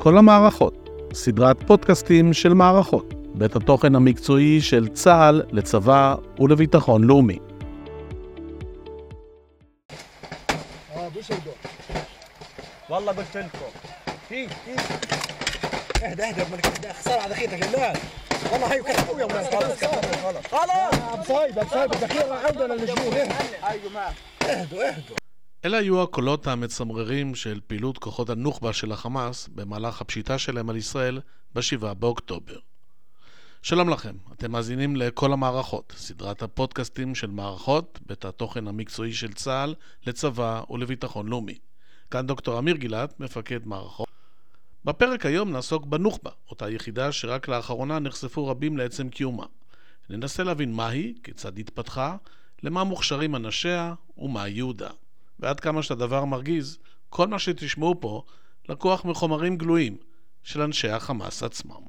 כל המערכות, סדרת פודקאסטים של מערכות, בית התוכן המקצועי של צה"ל לצבא ולביטחון לאומי. والله قلت لكم في في اهدى اهدى مالك اهدى خساره على دخيلتك جمال والله هي كانت قويه ولا خلاص خلاص خلاص بصايب بصايب الدخيله عوده للجنوب ايوه ما اهدوا اهدوا אלה היו הקולות המצמררים של פעילות כוחות הנוח'בה של החמאס במהלך הפשיטה שלהם על ישראל ב-7 באוקטובר. שלום לכם, אתם מאזינים לכל המערכות, סדרת הפודקאסטים של מערכות, בית התוכן המקצועי של צה"ל לצבא ולביטחון לאומי. כאן דוקטור אמיר גילת, מפקד מערכות. בפרק היום נעסוק בנוח'בה, אותה יחידה שרק לאחרונה נחשפו רבים לעצם קיומה. ננסה להבין מהי, כיצד התפתחה, למה מוכשרים אנשיה ומה ייעודה. ועד כמה שהדבר מרגיז, כל מה שתשמעו פה לקוח מחומרים גלויים של אנשי החמאס עצמם.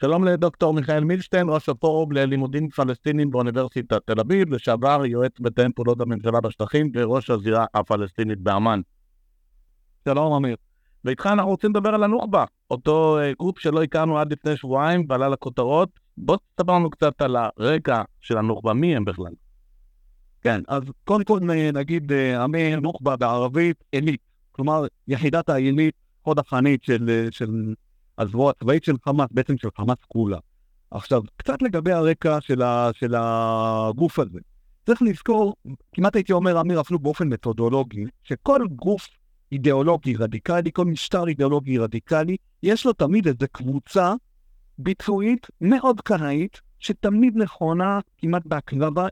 שלום לדוקטור מיכאל מילשטיין, ראש הפורום ללימודים פלסטינים באוניברסיטת תל אביב, לשעבר יועץ מתאם פעולות הממשלה בשטחים וראש הזירה הפלסטינית באמ"ן. שלום אמיר. ואיתך אנחנו רוצים לדבר על הנוח'בה, אותו אה, גוף שלא הכרנו עד לפני שבועיים ועלה לכותרות. בוא תספר לנו קצת על הרקע של הנוח'בה, מי הם בכלל? כן, אז קודם כל נגיד אה, אמיר נוח'בה בערבית עילית, כלומר יחידת העילית, חוד החנית של, אה, של הזרוע הצבאית של חמאס, בעצם של חמאס כולה. עכשיו, קצת לגבי הרקע של, ה, של הגוף הזה. צריך לזכור, כמעט הייתי אומר, אמיר, אפילו באופן מתודולוגי, שכל גוף אידיאולוגי רדיקלי, כל משטר אידיאולוגי רדיקלי, יש לו תמיד איזו קבוצה ביצועית מאוד קנאית, שתמיד נכונה כמעט בהקרבה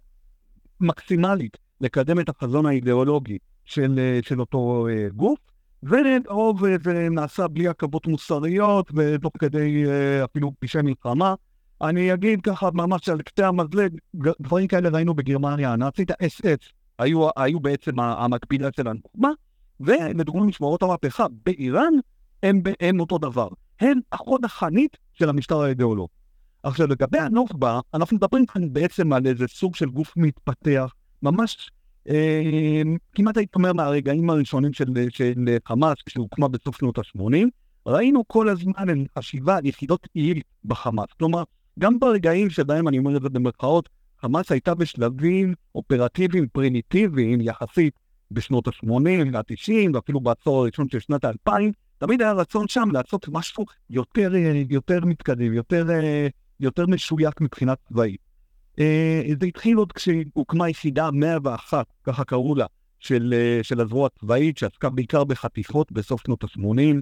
מקסימלית לקדם את החזון האידיאולוגי של, של אותו uh, גוף, ולרוב זה נעשה בלי עכבות מוסריות ותוך כדי אפילו פשעי מלחמה. אני אגיד ככה ממש על קצה המזלג, דברים כאלה ראינו בגרמניה הנאצית, ה-SS היו, היו בעצם המקבילה של הנוח'בה, ולדוגמה משמרות המהפכה באיראן הם, הם אותו דבר. הן החוד החנית של המשטר האידיאולוגי. עכשיו, לגבי הנוח'בה, אנחנו מדברים כאן בעצם על איזה סוג של גוף מתפתח, ממש אה, כמעט הייתי אומר מהרגעים הראשונים של, של חמאס, שהוקמה בסוף שנות ה-80, ראינו כל הזמן חשיבה על יחידות עיל בחמאס. כלומר, גם ברגעים שבהם, אני אומר את זה במרכאות, חמאס הייתה בשלבים אופרטיביים פרימיטיביים יחסית בשנות ה-80, ה-90, ואפילו בעשור הראשון של שנת ה-2000, תמיד היה רצון שם לעשות משהו יותר, יותר מתקדם, יותר, יותר משויק מבחינה צבאית. זה התחיל עוד כשהוקמה יחידה 101, ככה קראו לה, של, של הזרוע הצבאית, שעסקה בעיקר בחטיפות בסוף שנות ה-80.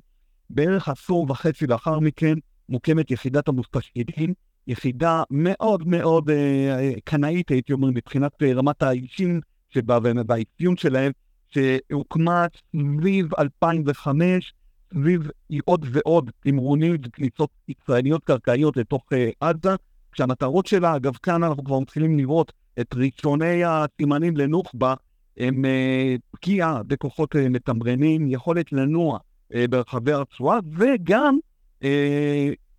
בערך עשור וחצי לאחר מכן מוקמת יחידת המוסתשקידים, יחידה מאוד מאוד אה, קנאית, הייתי אומר, מבחינת אה, רמת האישים שבה והאפיון שלהם, שהוקמה סביב 2005, סביב עוד ועוד תמרונים וכניסות ישראליות קרקעיות לתוך uh, עזה, כשהמטרות שלה, אגב, כאן אנחנו כבר מתחילים לראות את ראשוני הסימנים לנוח'בה, הם uh, פגיעה בכוחות uh, מתמרנים, יכולת לנוע uh, ברחבי הרצועה, וגם uh,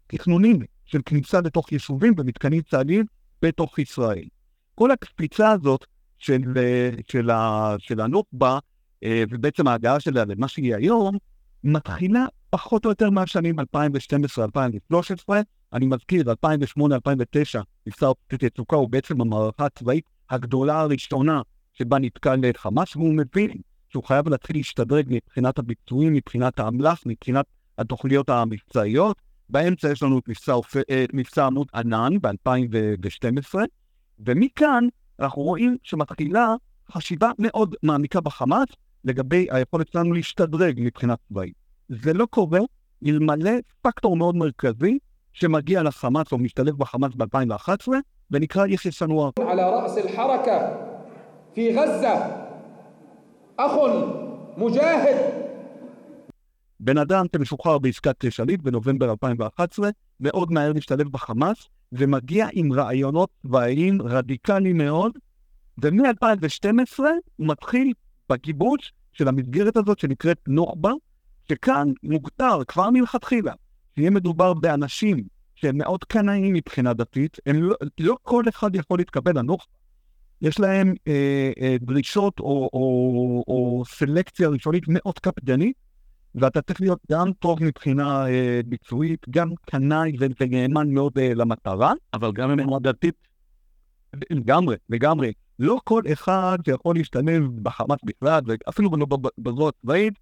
תכנונים של כניסה לתוך יישובים ומתקנים צה"ליים בתוך ישראל. כל הקפיצה הזאת של, של, של הנוח'בה, ובעצם ההגעה שלה למה שהיא היום, מתחילה פחות או יותר מהשנים 2012-2013. אני מזכיר, 2008-2009, מבצע אופצית יצוקה הוא בעצם המערכה הצבאית הגדולה הראשונה שבה נתקל חמאס, והוא מבין שהוא חייב להתחיל להשתדרג מבחינת הביצועים, מבחינת האמל"ח, מבחינת התוכניות המבצעיות. באמצע יש לנו את מבצע, את מבצע עמוד ענן ב-2012, ומכאן אנחנו רואים שמתחילה חשיבה מאוד מעמיקה בחמאס לגבי היכולת שלנו להשתדרג מבחינת צבאית. זה לא קורה אלמלא פקטור מאוד מרכזי שמגיע לחמאס או משתלב בחמאס ב-2011 ונקרא יחיא סנואר. על ראס אל-חרקה פי עזה אחון מוג'אהד בן אדם שמשוחרר בעסקת שליט בנובמבר 2011, מאוד מהר משתלב בחמאס, ומגיע עם רעיונות צבאיים רדיקליים מאוד, ומ-2012 הוא מתחיל בגיבוש של המסגרת הזאת שנקראת נוח'בה, שכאן מוגדר כבר מלכתחילה, שיהיה מדובר באנשים שהם מאוד קנאים מבחינה דתית, הם לא, לא כל אחד יכול להתקבל לנוח'בה. יש להם אה, אה, דרישות או, או, או סלקציה ראשונית מאוד קפדנית, ואתה צריך להיות גם טוב מבחינה אה, ביצועית, גם קנאי ונאמן מאוד אה, למטרה, אבל גם אם אמונה דתית, לגמרי, לגמרי. לא כל אחד שיכול להשתלב בחמאס בכלל, ואפילו בזרוע הצבאית,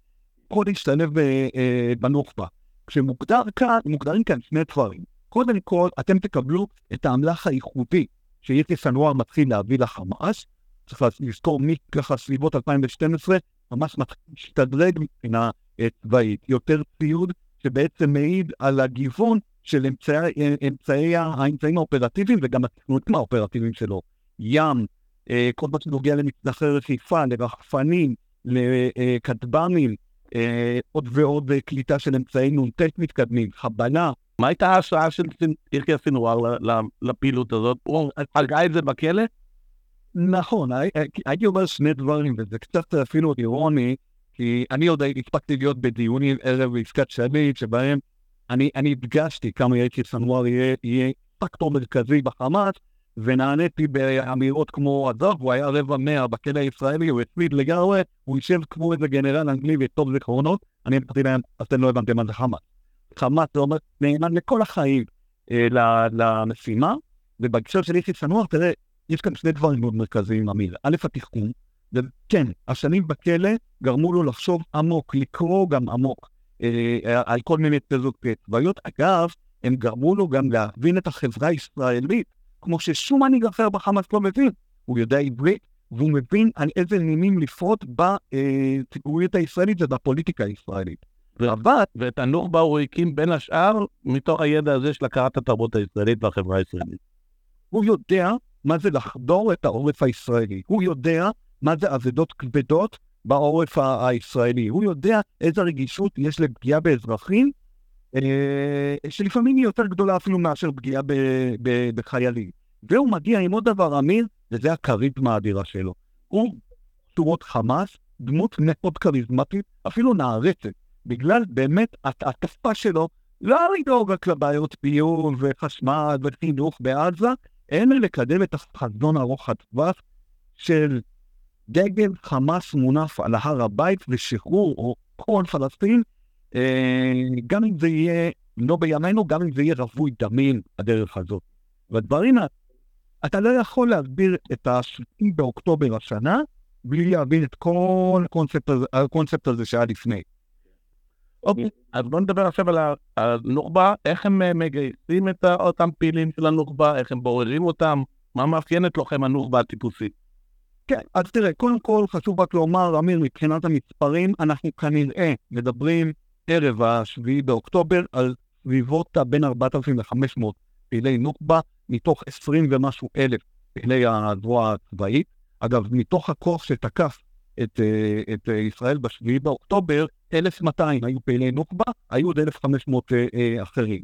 יכול להשתלב אה, אה, בנוח'בה. כשמוגדר כאן, מוגדרים כאן שני דברים. קודם כל, אתם תקבלו את האמל"ח הייחודי שיחיא סנואר מתחיל להביא לחמאס. צריך לזכור מככה סביבות 2012, ממש מתחיל להשתדרג מבחינה אה, צבאית. יותר ציוד שבעצם מעיד על הגיוון של אמצעי, אמצעי, האמצעים האופרטיביים וגם התכנונים האופרטיביים שלו. ים, כל מה שנוגע למצנחי רכיפה, לרחפנים, לכטב"מים, אה, עוד ועוד אה, קליטה של אמצעי נ"ט מתקדמים, חבלה. מה הייתה ההשראה של יחיא סינואר לפעילות הזאת? הוא הגה את זה בכלא? נכון, הי- הי- הייתי אומר שני דברים, וזה קצת אפילו אירוני, כי אני עוד הספקתי להיות בדיונים ערב עסקת שליט, שבהם אני, אני הדגשתי כמה יחיא יהיה, יהיה פקטור מרכזי בחמאס, ונעניתי באמירות כמו, עזוב, הוא היה רבע מאה בכלא הישראלי, הוא הצמיד לגמרי, הוא יישב כמו איזה גנרל אנגלי וטוב זיכרונות, אני אמרתי להם, אתם לא הבנתם מה זה חמאס. חמאס זה אומר נאמן לכל החיים אה, למשימה, ובהקשר של יחיא סנואר, תראה, יש כאן שני דברים מאוד מרכזיים, אמיר. א', התחכום, וכן, השנים בכלא גרמו לו לחשוב עמוק, לקרוא גם עמוק אה, על כל מיני תזות צבאיות. אגב, הם גרמו לו גם להבין את החברה הישראלית, כמו ששום מנהיג אחר בחמאס לא מבין. הוא יודע עברית, והוא מבין על איזה נימים לפרוט בציבוריות הישראלית ובפוליטיקה הישראלית. אבל, ואת הנוח'בה הוא הקים בין השאר מתוך הידע הזה של הכרת התרבות הישראלית והחברה הישראלית. הוא יודע מה זה לחדור את העורף הישראלי. הוא יודע מה זה אבדות כבדות בעורף הישראלי. הוא יודע איזה רגישות יש לפגיעה באזרחים, אה, שלפעמים היא יותר גדולה אפילו מאשר פגיעה בחיילים. והוא מגיע עם עוד דבר, אמיר, וזה הכריזמה האדירה שלו. הוא צורות חמאס, דמות מאוד כריזמטית, אפילו נערצת, בגלל באמת התקפה שלו לא לדאוג רק לבעיות ביוב וחשמל וחינוך בעזה, אלא לקדם את החזון ארוך הטווח של דגל חמאס מונף על הר הבית ושחרור או כל פלסטין, אה, גם אם זה יהיה לא בימינו, גם אם זה יהיה רווי דמים הדרך הזאת. והדברים, אתה לא יכול להסביר את ה-7 באוקטובר השנה בלי להבין את כל הקונספט הזה, הקונספט הזה שהיה לפני. אוקיי, אז בוא נדבר עכשיו על הנוח'בה, איך הם אה, מגייסים את אותם פעילים של הנוח'בה, איך הם בוררים אותם, מה מאפיין את לוחם הנוח'בה הטיפוסי. כן, אז תראה, קודם כל חשוב רק לומר, אמיר, מבחינת המספרים, אנחנו כנראה מדברים ערב השביעי באוקטובר על סביבות בין 4,500 פעילי נוח'בה, מתוך 20 ומשהו אלף פעילי הזרוע הצבאית. אגב, מתוך הכוח שתקף את, אה, את ישראל בשביעי באוקטובר, 1,200 היו פעילי נוח'בה, היו עוד 1,500 אה, אה, אחרים.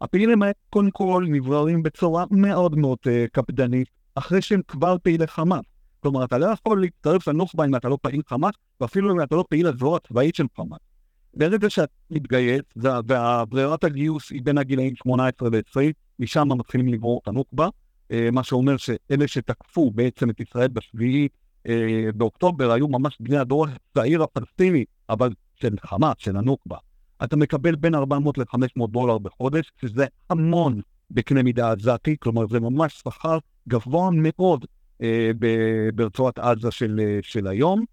הפעילים האלה קודם כל נבררים בצורה מאוד מאוד קפדנית, אחרי שהם כבר פעילי חמאס. כלומר, אתה לא יכול להצטרף לנוח'בה אם אתה לא פעיל חמאס, ואפילו אם אתה לא פעיל הזרוע הצבאית של חמאס. ברגע שאתה מתגייס, וה- והברירת הגיוס היא בין הגילאים 18 ו-20, משם מתחילים לברור את הנוח'בה, אה, מה שאומר שאלה שתקפו בעצם את ישראל בשביעי אה, באוקטובר היו ממש בני הדור הצעיר הפלסטיני, אבל של חמאס, של הנוח'בה. אתה מקבל בין 400 ל-500 דולר בחודש, שזה המון בקנה מידה עזתי, כלומר זה ממש שכר גבוה מאוד אה, ברצועת עזה של, אה, של היום,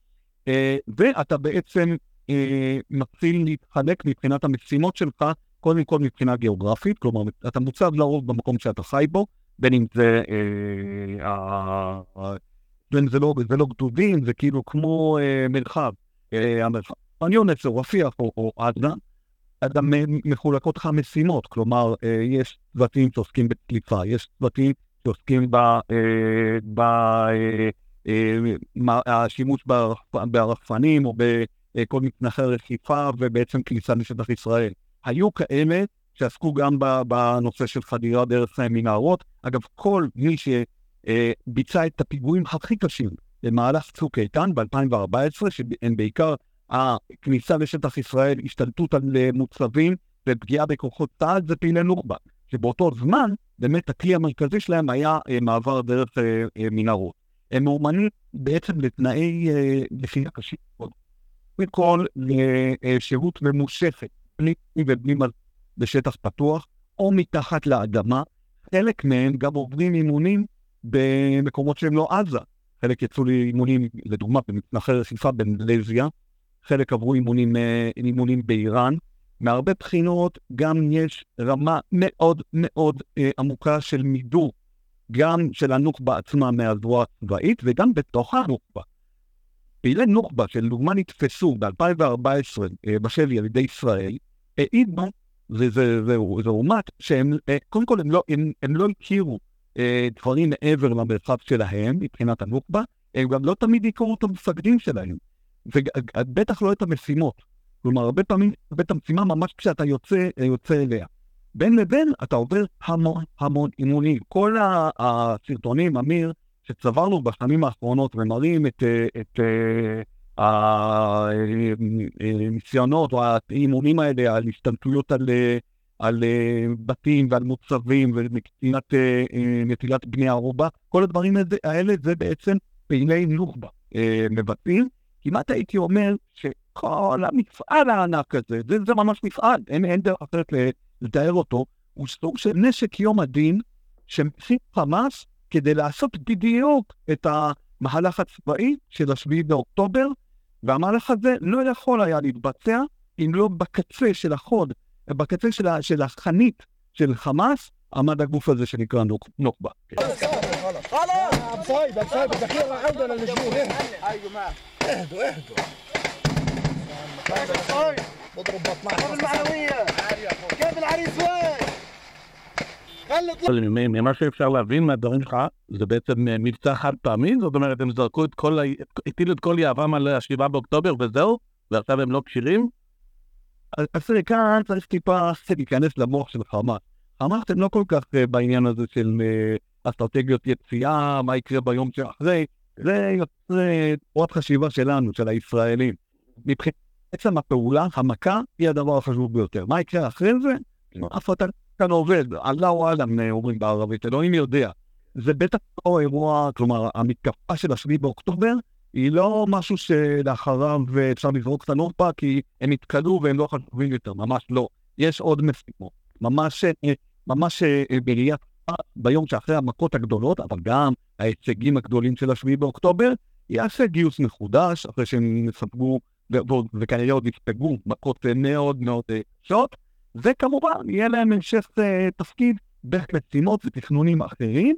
אה, ואתה בעצם אה, מתחיל להתחלק מבחינת המשימות שלך, קודם כל מבחינה גיאוגרפית, כלומר אתה מוצב לרוב במקום שאתה חי בו, בין אם זה, אה, ה- ה- בין אם זה, לא, זה לא גדודים, זה כאילו כמו אה, מרחב, אה, המרחב, אני עונה אצל רפיח או, או עזה, אתה מחולקות לך משימות, כלומר, אה, יש צוותים שעוסקים בקליפה, יש צוותים שעוסקים ב... אה, ב אה, אה, השימוש ברחפ- ברחפנים או בכל מצנחי רכיפה ובעצם כניסה לשטח ישראל. היו כאלה שעסקו גם בנושא של חדירה דרך מנהרות. אגב, כל מי שביצע את הפיגועים הכי קשים במהלך צוק איתן ב-2014, שהם בעיקר הכניסה לשטח ישראל, השתלטות על אה, מוצבים ופגיעה בכוחות צה"ל, זה פעילי נוח'בה, שבאותו זמן באמת הכלי המרכזי שלהם היה אה, מעבר דרך אה, אה, מנהרות. הם מאומנים בעצם לתנאי אה, לחימה קשים מכל לשהות ממושכת, בלי ובלי מל- בשטח פתוח, או מתחת לאדמה. חלק מהם גם עוברים אימונים במקומות שהם לא עזה. חלק יצאו לאימונים, לדוגמה, במתנחי רחיפה במלזיה, חלק עברו אימונים, אה, אימונים באיראן. מהרבה בחינות גם יש רמה מאוד מאוד אה, עמוקה של מידור, גם של הנוח'בה עצמה מהזרוע הצבאית וגם בתוך הנוח'בה. פעילי נוח'בה שלדוגמה נתפסו ב-2014 אה, בשבי על ידי ישראל, העידו, זה, אומת, שהם, אה, קודם כל הם לא, הם, הם לא הכירו אה, דברים מעבר למרחב שלהם מבחינת הנוח'בה, הם גם לא תמיד הכירו את המפקדים שלהם, ובטח לא את המשימות. כלומר, הרבה פעמים, את המשימה ממש כשאתה יוצא, יוצא אליה. בין לבין אתה עובר המון המון אימונים. כל הסרטונים, אמיר, שצברנו בשנים האחרונות ומראים את, אה, את אה, הניסיונות או האימונים האלה על השתלטויות על, אה, על אה, בתים ועל מוצבים ונטילת אה, אה, נטילת בני ערובה, כל הדברים האלה- זה בעצם פעילי נוח'בה אה, מבצעים. כמעט הייתי אומר שכל המפעל הענק הזה, זה, זה ממש מפעל, אין, אין דרך אחרת לתאר אותו, הוא סוג של נשק יום הדין שמציב חמאס כדי לעשות בדיוק את המהלך הצבאי של 7 באוקטובר, והמהלך הזה לא יכול היה להתבצע אם לא בקצה של החוד, בקצה של, של החנית של חמאס, עמד הגוף הזה שנקרא נוקבה. اضرب ממה שאפשר להבין מהדברים שלך, זה בעצם אה, מבצע חד פעמי, זאת אומרת, הם זרקו את כל, הטילו את כל יהבם על השבעה באוקטובר וזהו, ועכשיו הם לא כשירים? אז תראה, כאן צריך טיפה להיכנס למוח של חמאס. חמאס הם לא כל כך אה, בעניין הזה של אה, אסטרטגיות יציאה, מה יקרה ביום שאחרי, זה יוצא תורת חשיבה שלנו, של הישראלים. מבחינת עצם הפעולה, המכה היא הדבר החשוב ביותר. מה יקרה אחרי זה? אף אחד כאן עובד, אללהו אה, אומרים בערבית, אלוהים יודע. זה בטח לא אירוע, כלומר, המתקפה של השביעי באוקטובר היא לא משהו שלאחריו אה, אפשר לזרוק את הנורפה, כי הם התקלו והם לא חשובים יותר, ממש לא. יש עוד משימות. ממש, אה, ממש אה, בראיית ביום שאחרי המכות הגדולות, אבל גם ההישגים הגדולים של השביעי באוקטובר, יעשה גיוס מחודש, אחרי שהם יספגו, וכנראה עוד יספגו מכות מאוד מאוד קשות, וכמובן, יהיה להם המשך אה, תפקיד במשימות ותכנונים אחרים,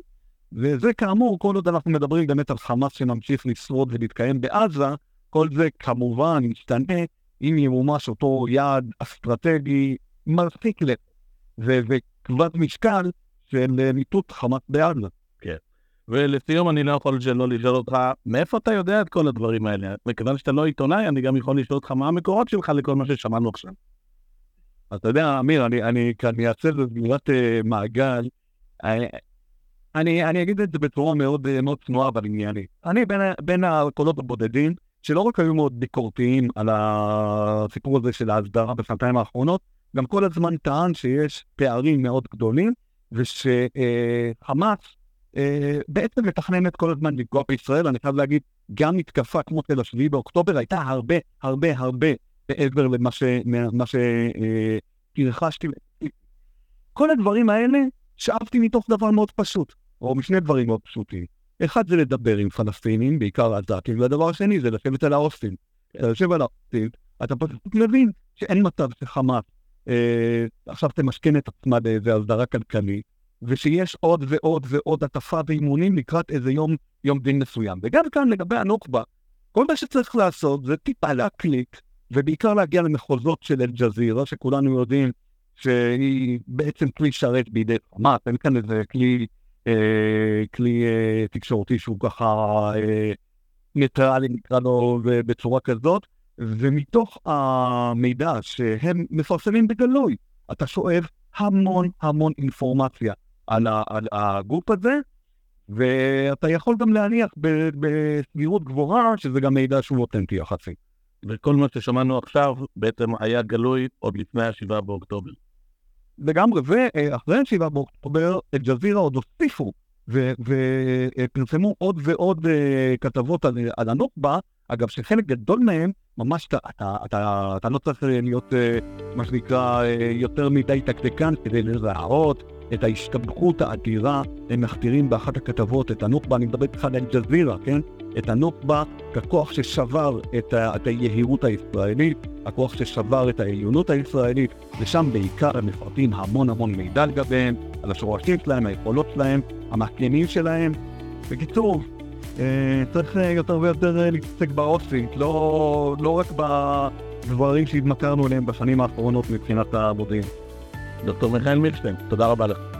וזה כאמור, כל עוד אנחנו מדברים באמת על חמאס שממשיך לשרוד ולהתקיים בעזה, כל זה כמובן ישתנה אם ימומש אותו יעד אסטרטגי מרחיק ו- וכבד משקל של אה, מיטוט חמאס בעזה. ולסיום, אני לא יכול שלא לשאול אותך, מאיפה אתה יודע את כל הדברים האלה? מכיוון שאתה לא עיתונאי, אני גם יכול לשאול אותך מה המקורות שלך לכל מה ששמענו עכשיו. אז אתה יודע, אמיר, אני, אני כאן מייצר סגירת uh, מעגל. אני, אני, אני אגיד את זה בצורה מאוד, אה, מאוד צנועה אבל עניינית. אני בין, בין הקולות הבודדים, שלא רק היו מאוד ביקורתיים על הסיפור הזה של ההסדרה בשנתיים האחרונות, גם כל הזמן טען שיש פערים מאוד גדולים, ושחמאס אה, בעצם מתכננת כל הזמן לפגוע בישראל. אני חייב להגיד, גם מתקפה כמו של השביעי באוקטובר הייתה הרבה, הרבה, הרבה מעבר למה שהרחשתי. כל הדברים האלה שאבתי מתוך דבר מאוד פשוט, או משני דברים מאוד פשוטים. אחד זה לדבר עם פלסטינים, בעיקר עזתים, והדבר השני זה לשבת על האוסטים. אתה יושב על האוסטים, אתה פשוט מבין שאין מצב שחמאס אה, עכשיו תמשכן את עצמה באיזו הסדרה כלכלית, ושיש עוד ועוד ועוד הטפה ואימונים לקראת איזה יום, יום דין מסוים. וגם כאן לגבי הנוקבה, כל מה שצריך לעשות זה טיפה להקליק, ובעיקר להגיע למחוזות של אל-ג'זירה, שכולנו יודעים שהיא בעצם כלי שרת בידי חמאס, אין כאן איזה כלי, אה, כלי אה, תקשורתי שהוא ככה אה, ניטרלי, נקרא לו, בצורה כזאת, ומתוך המידע שהם מפרסמים בגלוי, אתה שואב המון המון אינפורמציה על, ה, על הגוף הזה, ואתה יכול גם להניח בסבירות גבוהה שזה גם מידע שהוא אותנטי יחסית. וכל מה ששמענו עכשיו בעצם היה גלוי עוד לפני השבעה באוקטובר. לגמרי, ואחרי 7 באוקטובר, אל-ג'זירה עוד הוסיפו ופרסמו עוד ועוד אה, כתבות על, על הנוח'בה, אגב, שחלק גדול מהם, ממש אתה, אתה, אתה, אתה לא צריך להיות, אה, מה שנקרא, אה, יותר מדי דקדקן כדי להראות את ההשתבחות האדירה. הם מכתירים באחת הכתבות את הנוח'בה, אני מדבר איתך על אל-ג'זירה, כן? את הנוח'בה ככוח ששבר את, ה, את היהירות הישראלית, הכוח ששבר את העליונות הישראלית, ושם בעיקר הם מפרטים המון המון מידע לגביהם, על השורשים שלהם, היכולות שלהם, המאפיינים שלהם. בקיצור, אה, צריך אה, יותר ויותר אה, להתעסק באופי, לא, לא רק בדברים שהתמכרנו אליהם בשנים האחרונות מבחינת המודיעין. דוקטור מיכאל מילשטיין, תודה רבה לך.